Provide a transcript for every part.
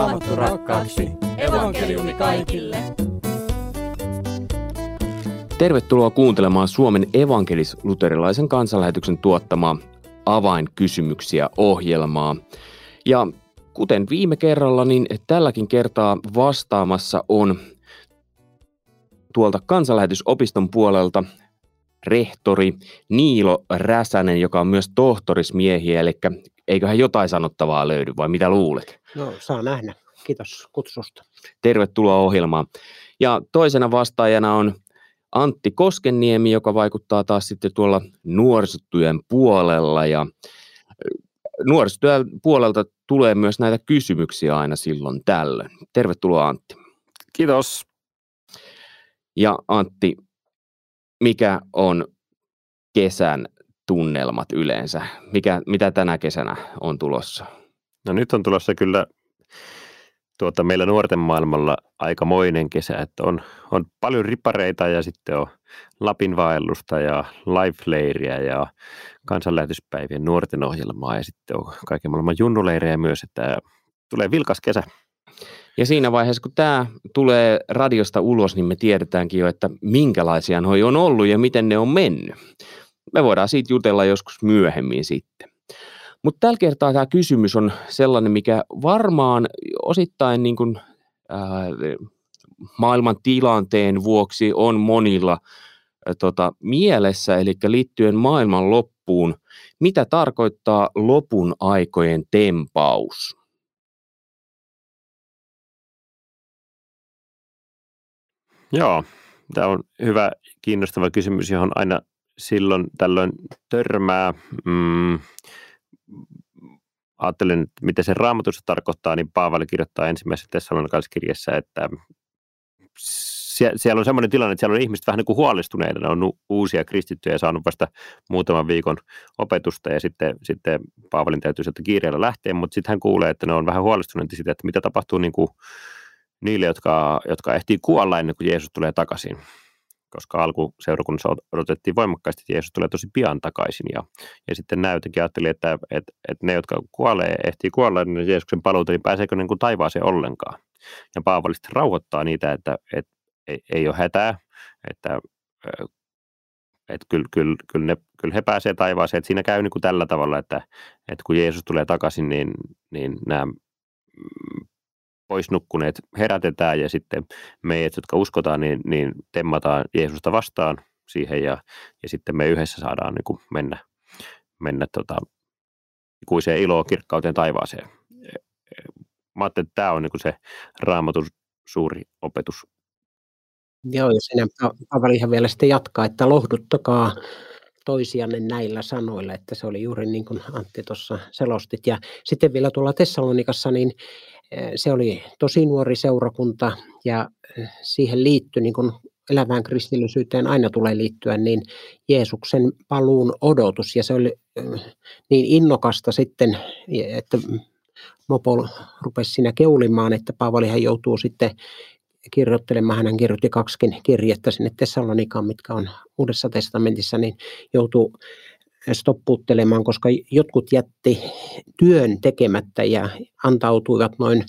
raamattu rakkaaksi. Evankeliumi kaikille. Tervetuloa kuuntelemaan Suomen evankelis-luterilaisen kansanlähetyksen tuottamaa avainkysymyksiä ohjelmaa. Ja kuten viime kerralla, niin tälläkin kertaa vastaamassa on tuolta kansanlähetysopiston puolelta rehtori Niilo Räsänen, joka on myös tohtorismiehiä, eli eiköhän jotain sanottavaa löydy, vai mitä luulet? No, saa nähdä. Kiitos kutsusta. Tervetuloa ohjelmaan. Ja toisena vastaajana on Antti Koskenniemi, joka vaikuttaa taas sitten tuolla nuorisotyön puolella. Ja nuorisotyön puolelta tulee myös näitä kysymyksiä aina silloin tällöin. Tervetuloa Antti. Kiitos. Ja Antti, mikä on kesän tunnelmat yleensä? Mikä, mitä tänä kesänä on tulossa? No nyt on tulossa kyllä tuota, meillä nuorten maailmalla aikamoinen kesä, että on, on paljon ripareita ja sitten on Lapin vaellusta ja life ja kansanlähetyspäivien nuorten ohjelmaa ja sitten on kaiken maailman junnuleirejä myös, että tulee vilkas kesä. Ja siinä vaiheessa, kun tämä tulee radiosta ulos, niin me tiedetäänkin jo, että minkälaisia noi on ollut ja miten ne on mennyt. Me voidaan siitä jutella joskus myöhemmin sitten. Mutta tällä kertaa tämä kysymys on sellainen, mikä varmaan osittain niin kuin, ää, maailman tilanteen vuoksi on monilla ää, tota, mielessä, eli liittyen maailman loppuun. Mitä tarkoittaa lopun aikojen tempaus? Joo, tämä on hyvä, kiinnostava kysymys, johon aina silloin tällöin törmää. Mm, ajattelen, että mitä se raamatussa tarkoittaa, niin Paavali kirjoittaa ensimmäisessä tessalonikalaiskirjassa, että siellä on sellainen tilanne, että siellä on ihmiset vähän niin kuin huolestuneita, ne on uusia kristittyjä ja saanut vasta muutaman viikon opetusta ja sitten, sitten Paavalin täytyy sieltä kiireellä lähteä, mutta sitten hän kuulee, että ne on vähän huolestuneita siitä, että mitä tapahtuu niin kuin niille, jotka, jotka ehtii kuolla ennen kuin Jeesus tulee takaisin koska alkuseurakunnassa odotettiin voimakkaasti, että Jeesus tulee tosi pian takaisin. Ja, ja sitten näytäkin ajatteli, että, että, että ne, jotka kuolee, ehtii kuolla ennen Jeesuksen paluuta, niin pääseekö niin kuin taivaaseen ollenkaan. Ja Paavali rauhoittaa niitä, että, että ei, ei ole hätää, että, että kyllä, kyllä, kyllä, ne, kyllä he pääsevät taivaaseen. Että siinä käy niin kuin tällä tavalla, että, että kun Jeesus tulee takaisin, niin, niin nämä pois nukkuneet herätetään ja sitten meidät, jotka uskotaan, niin, niin temmataan Jeesusta vastaan siihen ja, ja sitten me yhdessä saadaan niin kuin mennä, mennä tota, ikuiseen iloon, kirkkauteen, taivaaseen. Mä ajattelin, että tämä on niin kuin se raamatun suuri opetus. Joo, ja siinä Paavali ihan vielä sitten jatkaa, että lohduttakaa toisianne näillä sanoilla, että se oli juuri niin kuin Antti tuossa selostit. Ja sitten vielä tuolla Tessalonikassa, niin se oli tosi nuori seurakunta ja siihen liittyi niin kuin elävään kristillisyyteen aina tulee liittyä, niin Jeesuksen paluun odotus. Ja se oli niin innokasta sitten, että Mopo rupesi siinä keulimaan, että Paavalihan joutuu sitten kirjoittelemaan, hän kirjoitti kaksikin kirjettä sinne Tessalonikaan, mitkä on Uudessa testamentissa, niin joutuu stoppuuttelemaan, koska jotkut jätti työn tekemättä ja antautuivat noin,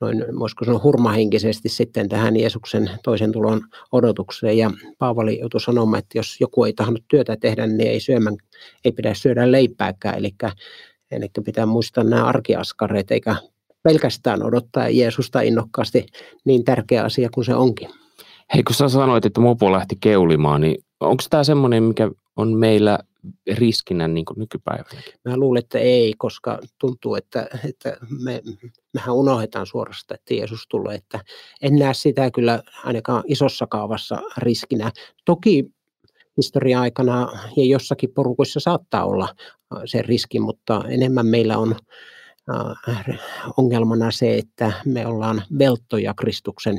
noin voisiko sanoa hurmahenkisesti sitten tähän Jeesuksen toisen tulon odotukseen. Ja Paavali joutui sanomaan, että jos joku ei tahannut työtä tehdä, niin ei, syömän, ei pidä syödä leipääkään. Eli, eli pitää muistaa nämä arkiaskareet, eikä pelkästään odottaa Jeesusta innokkaasti niin tärkeä asia kuin se onkin. Hei, kun sä sanoit, että mopo lähti keulimaan, niin onko tämä semmoinen, mikä on meillä riskinä niin kuin nykypäivänä? Mä luulen, että ei, koska tuntuu, että, että me, mehän unohdetaan suorasta, että Jeesus tulee. Että en näe sitä kyllä ainakaan isossa kaavassa riskinä. Toki historia-aikana ja jossakin porukoissa saattaa olla se riski, mutta enemmän meillä on ongelmana se, että me ollaan velttoja Kristuksen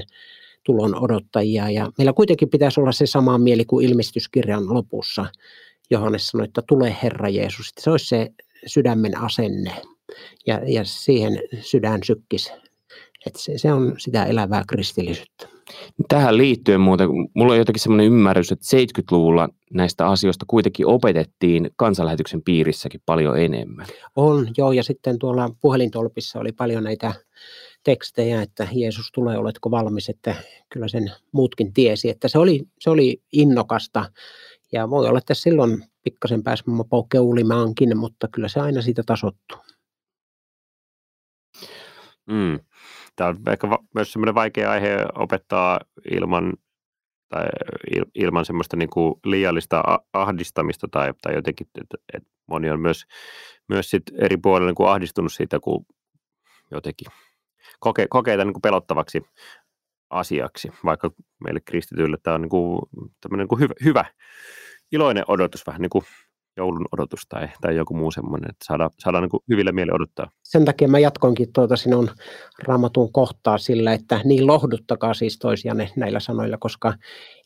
tulon odottajia ja meillä kuitenkin pitäisi olla se sama mieli kuin ilmestyskirjan lopussa. Johannes sanoi, että tule Herra Jeesus. Se olisi se sydämen asenne ja, ja siihen sydän sykkisi. Että se, se on sitä elävää kristillisyyttä. Tähän liittyen muuten, mulla on jotenkin semmoinen ymmärrys, että 70-luvulla näistä asioista kuitenkin opetettiin kansanlähetyksen piirissäkin paljon enemmän. On, joo, ja sitten tuolla puhelintolpissa oli paljon näitä tekstejä, että Jeesus tulee, oletko valmis, että kyllä sen muutkin tiesi, että se oli, se oli innokasta, ja voi olla, että silloin pikkasen pääsi keulimaankin, mutta kyllä se aina siitä tasottuu. Mm. Tämä on ehkä va- myös semmoinen vaikea aihe opettaa ilman, tai il, ilman semmoista niin kuin liiallista ahdistamista tai, tai jotenkin, että, että moni on myös, myös sit eri puolilla niin kuin ahdistunut siitä, kun jotenkin kokee tämän niin kuin pelottavaksi asiaksi, vaikka meille kristityille tämä on niin kuin, niin kuin hyvä, hyvä, iloinen odotus, vähän niin kuin joulun odotus tai, tai joku muu semmoinen, että saadaan, saadaan niin hyville mieli odottaa. Sen takia mä jatkoinkin tuota sinun raamatun kohtaa sillä, että niin lohduttakaa siis toisianne näillä sanoilla, koska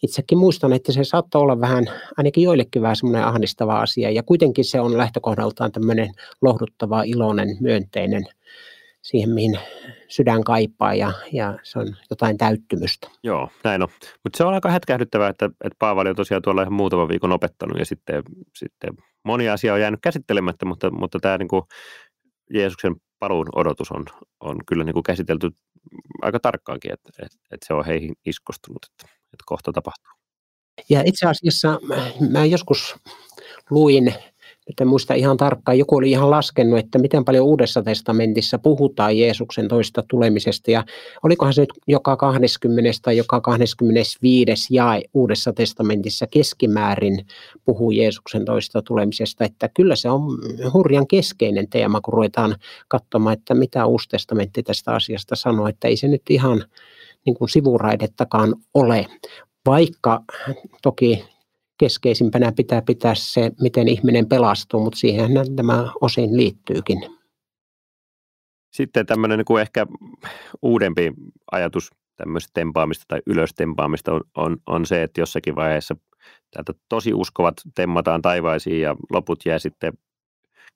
itsekin muistan, että se saattaa olla vähän, ainakin joillekin vähän semmoinen ahdistava asia, ja kuitenkin se on lähtökohdaltaan tämmöinen lohduttava, iloinen, myönteinen siihen, mihin sydän kaipaa ja, ja se on jotain täyttymystä. Joo, näin on. Mutta se on aika hetkähdyttävää, että, että Paavali on tosiaan tuolla ihan muutaman viikon opettanut ja sitten, sitten moni asia on jäänyt käsittelemättä, mutta, mutta tämä niin kuin Jeesuksen paluun odotus on, on kyllä niin kuin käsitelty aika tarkkaankin, että, että, että se on heihin iskostunut, että, että kohta tapahtuu. Ja itse asiassa mä joskus luin nyt en muista ihan tarkkaan, joku oli ihan laskenut, että miten paljon Uudessa testamentissa puhutaan Jeesuksen toista tulemisesta, ja olikohan se nyt joka 20 tai joka 25 jae Uudessa testamentissa keskimäärin puhuu Jeesuksen toista tulemisesta, että kyllä se on hurjan keskeinen teema, kun ruvetaan katsomaan, että mitä Uusi testamentti tästä asiasta sanoo, että ei se nyt ihan niin kuin sivuraidettakaan ole, vaikka toki keskeisimpänä pitää pitää se, miten ihminen pelastuu, mutta siihen tämä osin liittyykin. Sitten tämmöinen niin kuin ehkä uudempi ajatus tämmöistä tempaamista tai ylöstempaamista on, on, on se, että jossakin vaiheessa täältä tosi uskovat temmataan taivaisiin ja loput jää sitten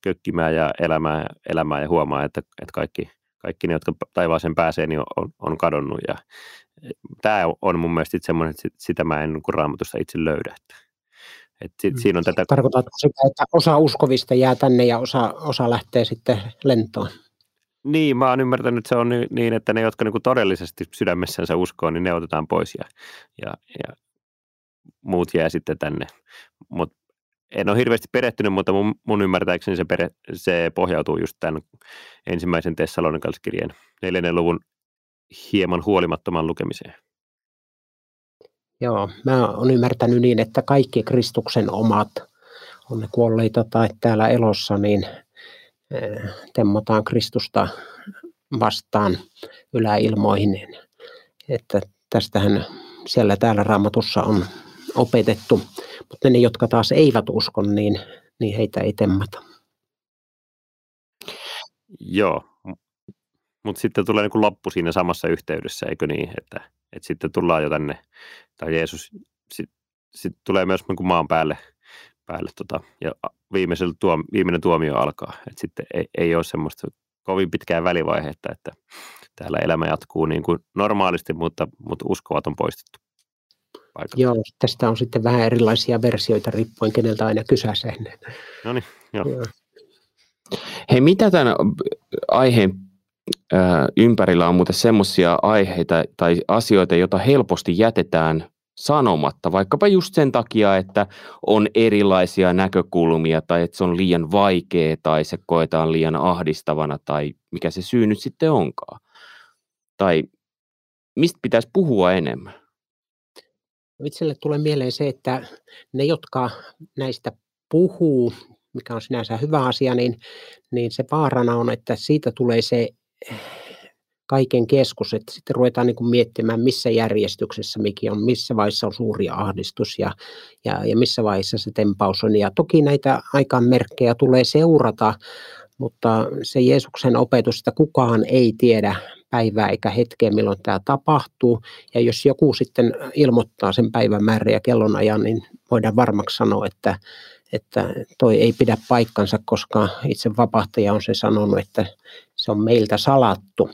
kökkimään ja elämään, elämään ja huomaa, että, että kaikki, kaikki ne, jotka taivaaseen pääsee, niin on, on kadonnut. Ja tämä on mun mielestä semmoinen, että sitä mä en niin raamatusta itse löydä. Että et sit, mm. siinä on tätä... Tarkoitatko sitä, että osa uskovista jää tänne ja osa, osa lähtee sitten lentoon? Niin, mä oon ymmärtänyt, että se on niin, että ne, jotka niinku todellisesti sydämessänsä uskoo, niin ne otetaan pois ja, ja, ja muut jää sitten tänne. Mut en ole hirveästi perehtynyt, mutta mun, mun ymmärtääkseni se, pere, se pohjautuu just tämän ensimmäisen Tessalonikalskirjeen neljännen luvun hieman huolimattoman lukemiseen. Joo, mä oon ymmärtänyt niin, että kaikki Kristuksen omat, on ne kuolleita tai täällä elossa, niin eh, temmotaan Kristusta vastaan yläilmoihin. Että tästähän siellä täällä raamatussa on opetettu, mutta ne, jotka taas eivät usko, niin, niin heitä ei temmata. Joo, mutta sitten tulee niin kuin loppu siinä samassa yhteydessä, eikö niin, että, että sitten tullaan jo tänne tai Jeesus sitten sit tulee myös niin kuin maan päälle, päälle tota, ja tuo, viimeinen tuomio alkaa. Et sitten ei, ei ole semmoista kovin pitkää välivaihetta, että täällä elämä jatkuu niin kuin normaalisti, mutta, mutta uskovat on poistettu. Paikalta. Joo, tästä on sitten vähän erilaisia versioita riippuen keneltä aina kysäseen. No niin, joo. joo. Hei, mitä tämän aiheen ympärillä on muuten semmoisia aiheita tai asioita, joita helposti jätetään sanomatta, vaikkapa just sen takia, että on erilaisia näkökulmia tai että se on liian vaikea tai se koetaan liian ahdistavana tai mikä se syy nyt sitten onkaan. Tai mistä pitäisi puhua enemmän? Itselle tulee mieleen se, että ne, jotka näistä puhuu, mikä on sinänsä hyvä asia, niin, niin se vaarana on, että siitä tulee se kaiken keskus, että sitten ruvetaan niin kuin miettimään, missä järjestyksessä mikä on, missä vaiheessa on suuri ahdistus ja, ja, ja missä vaiheessa se tempaus on. Ja toki näitä merkkejä tulee seurata, mutta se Jeesuksen opetus, että kukaan ei tiedä päivää eikä hetkeä, milloin tämä tapahtuu. Ja jos joku sitten ilmoittaa sen päivämäärän ja kellonajan, niin voidaan varmaksi sanoa, että, että toi ei pidä paikkansa, koska itse vapahtaja on se sanonut, että se on meiltä salattu.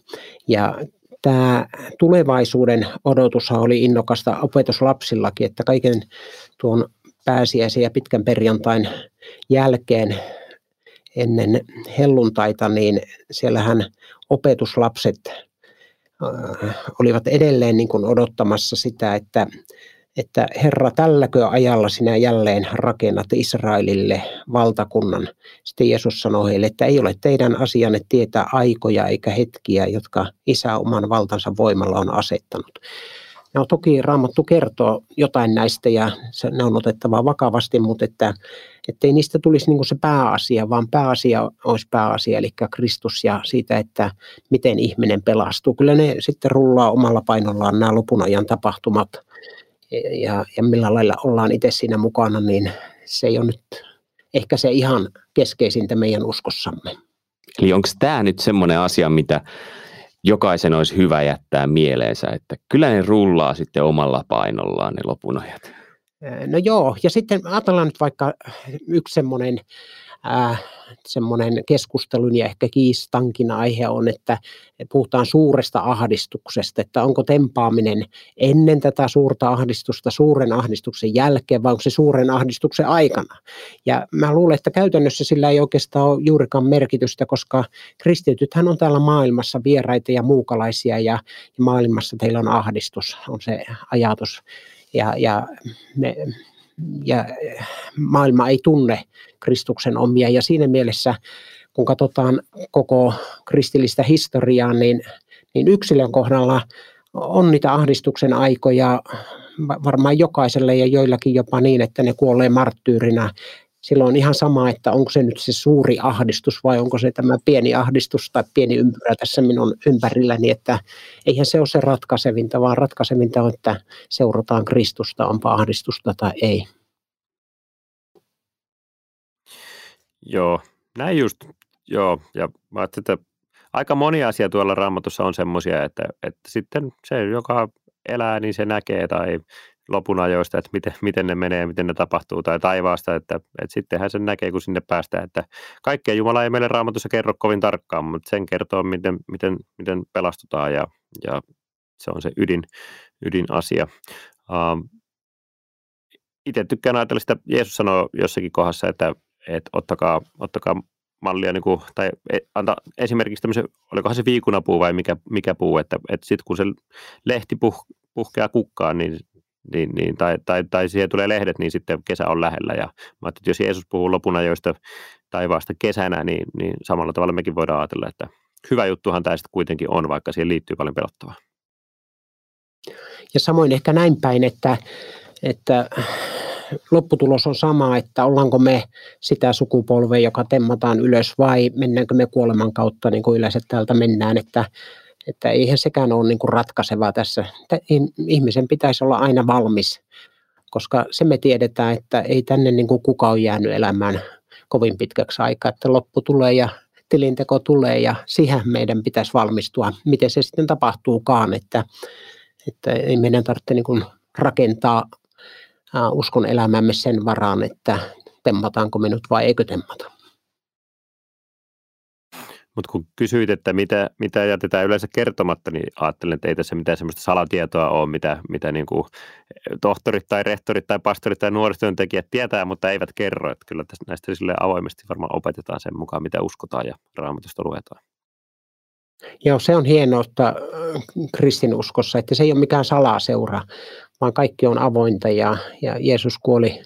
Ja tämä tulevaisuuden odotus oli innokasta opetuslapsillakin, että kaiken tuon pääsiäisen ja pitkän perjantain jälkeen ennen helluntaita, niin siellähän opetuslapset äh, olivat edelleen niin kuin odottamassa sitä, että, että Herra, tälläkö ajalla sinä jälleen rakennat Israelille valtakunnan. Sitten Jeesus sanoi heille, että ei ole teidän asianne tietää aikoja eikä hetkiä, jotka Isä oman valtansa voimalla on asettanut. No toki Raamattu kertoo jotain näistä ja ne on otettava vakavasti, mutta että, ettei niistä tulisi niin se pääasia, vaan pääasia olisi pääasia, eli Kristus ja siitä, että miten ihminen pelastuu. Kyllä ne sitten rullaa omalla painollaan nämä lopun ajan tapahtumat ja, ja millä lailla ollaan itse siinä mukana, niin se ei ole nyt ehkä se ihan keskeisintä meidän uskossamme. Eli onko tämä nyt semmoinen asia, mitä jokaisen olisi hyvä jättää mieleensä, että kyllä ne rullaa sitten omalla painollaan ne lopunajat. No joo, ja sitten ajatellaan nyt vaikka yksi semmoinen äh, semmoinen keskustelun ja ehkä kiistankin aihe on, että puhutaan suuresta ahdistuksesta, että onko tempaaminen ennen tätä suurta ahdistusta, suuren ahdistuksen jälkeen vai onko se suuren ahdistuksen aikana. Ja mä luulen, että käytännössä sillä ei oikeastaan ole juurikaan merkitystä, koska kristitythän on täällä maailmassa vieraita ja muukalaisia ja, maailmassa teillä on ahdistus, on se ajatus. Ja, ja me, ja maailma ei tunne Kristuksen omia. Ja siinä mielessä, kun katsotaan koko kristillistä historiaa, niin, niin yksilön kohdalla on niitä ahdistuksen aikoja varmaan jokaiselle ja joillakin jopa niin, että ne kuolee marttyyrinä silloin on ihan sama, että onko se nyt se suuri ahdistus vai onko se tämä pieni ahdistus tai pieni ympyrä tässä minun ympärilläni, että eihän se ole se ratkaisevinta, vaan ratkaisevinta on, että seurataan Kristusta, onpa ahdistusta tai ei. Joo, näin just, joo, ja mä että aika moni asia tuolla raamatussa on semmoisia, että, että sitten se, joka elää, niin se näkee tai lopun ajoista, että miten, miten ne menee, miten ne tapahtuu, tai taivaasta, että, että sittenhän sen näkee, kun sinne päästään, että kaikkea Jumala ei meille raamatussa kerro kovin tarkkaan, mutta sen kertoo, miten, miten, miten pelastutaan, ja, ja se on se ydin, ydinasia. Um, itse tykkään ajatella sitä, Jeesus sanoo jossakin kohdassa, että, että ottakaa, ottakaa mallia, niin kuin, tai e, anta esimerkiksi tämmöisen, olikohan se viikunapuu vai mikä, mikä puu, että, että sitten kun se lehti puh, puhkeaa kukkaan, niin niin, niin, tai, tai, tai siihen tulee lehdet, niin sitten kesä on lähellä. Ja mä että jos Jeesus puhuu lopun ajoista taivaasta kesänä, niin, niin samalla tavalla mekin voidaan ajatella, että hyvä juttuhan tämä sitten kuitenkin on, vaikka siihen liittyy paljon pelottavaa. Ja samoin ehkä näin päin, että, että lopputulos on sama, että ollaanko me sitä sukupolvea, joka temmataan ylös vai mennäänkö me kuoleman kautta, niin kuin yleensä täältä mennään, että että eihän sekään ole niin kuin ratkaisevaa tässä. Ihmisen pitäisi olla aina valmis, koska se me tiedetään, että ei tänne niin kuin kuka ole jäänyt elämään kovin pitkäksi aikaa, että loppu tulee ja tilinteko tulee ja siihen meidän pitäisi valmistua, miten se sitten tapahtuukaan, että, että ei meidän tarvitse niin kuin rakentaa uskon elämämme sen varaan, että temmataanko me nyt vai eikö temmata. Mutta kun kysyit, että mitä, mitä jätetään yleensä kertomatta, niin ajattelen, että ei tässä mitään sellaista salatietoa ole, mitä, mitä niin kuin tohtorit tai rehtorit tai pastorit tai nuorisotyöntekijät tietää, mutta eivät kerro. Että kyllä tästä, näistä sille avoimesti varmaan opetetaan sen mukaan, mitä uskotaan ja raamatusta luetaan. Joo, se on hienoa, että äh, kristinuskossa, että se ei ole mikään salaseura, vaan kaikki on avointa ja, ja Jeesus kuoli.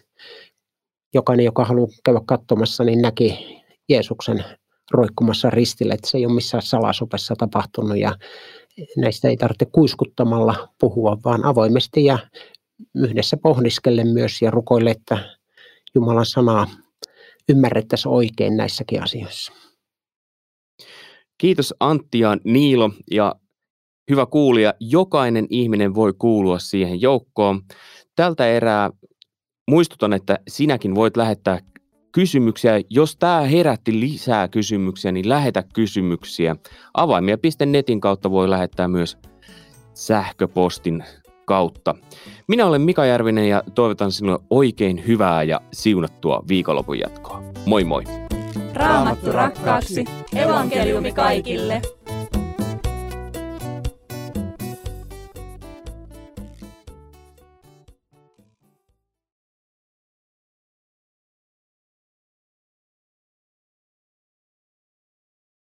Jokainen, joka haluaa käydä katsomassa, niin näki Jeesuksen roikkumassa ristillä, että se ei ole missään salasopessa tapahtunut ja näistä ei tarvitse kuiskuttamalla puhua, vaan avoimesti ja yhdessä pohdiskelle myös ja rukoille, että Jumalan sanaa ymmärrettäisiin oikein näissäkin asioissa. Kiitos Antti ja Niilo ja hyvä kuulija, jokainen ihminen voi kuulua siihen joukkoon. Tältä erää muistutan, että sinäkin voit lähettää kysymyksiä. Jos tämä herätti lisää kysymyksiä, niin lähetä kysymyksiä. Avaimia.netin kautta voi lähettää myös sähköpostin kautta. Minä olen Mika Järvinen ja toivotan sinulle oikein hyvää ja siunattua viikonlopun jatkoa. Moi moi! Raamattu rakkaaksi, evankeliumi kaikille!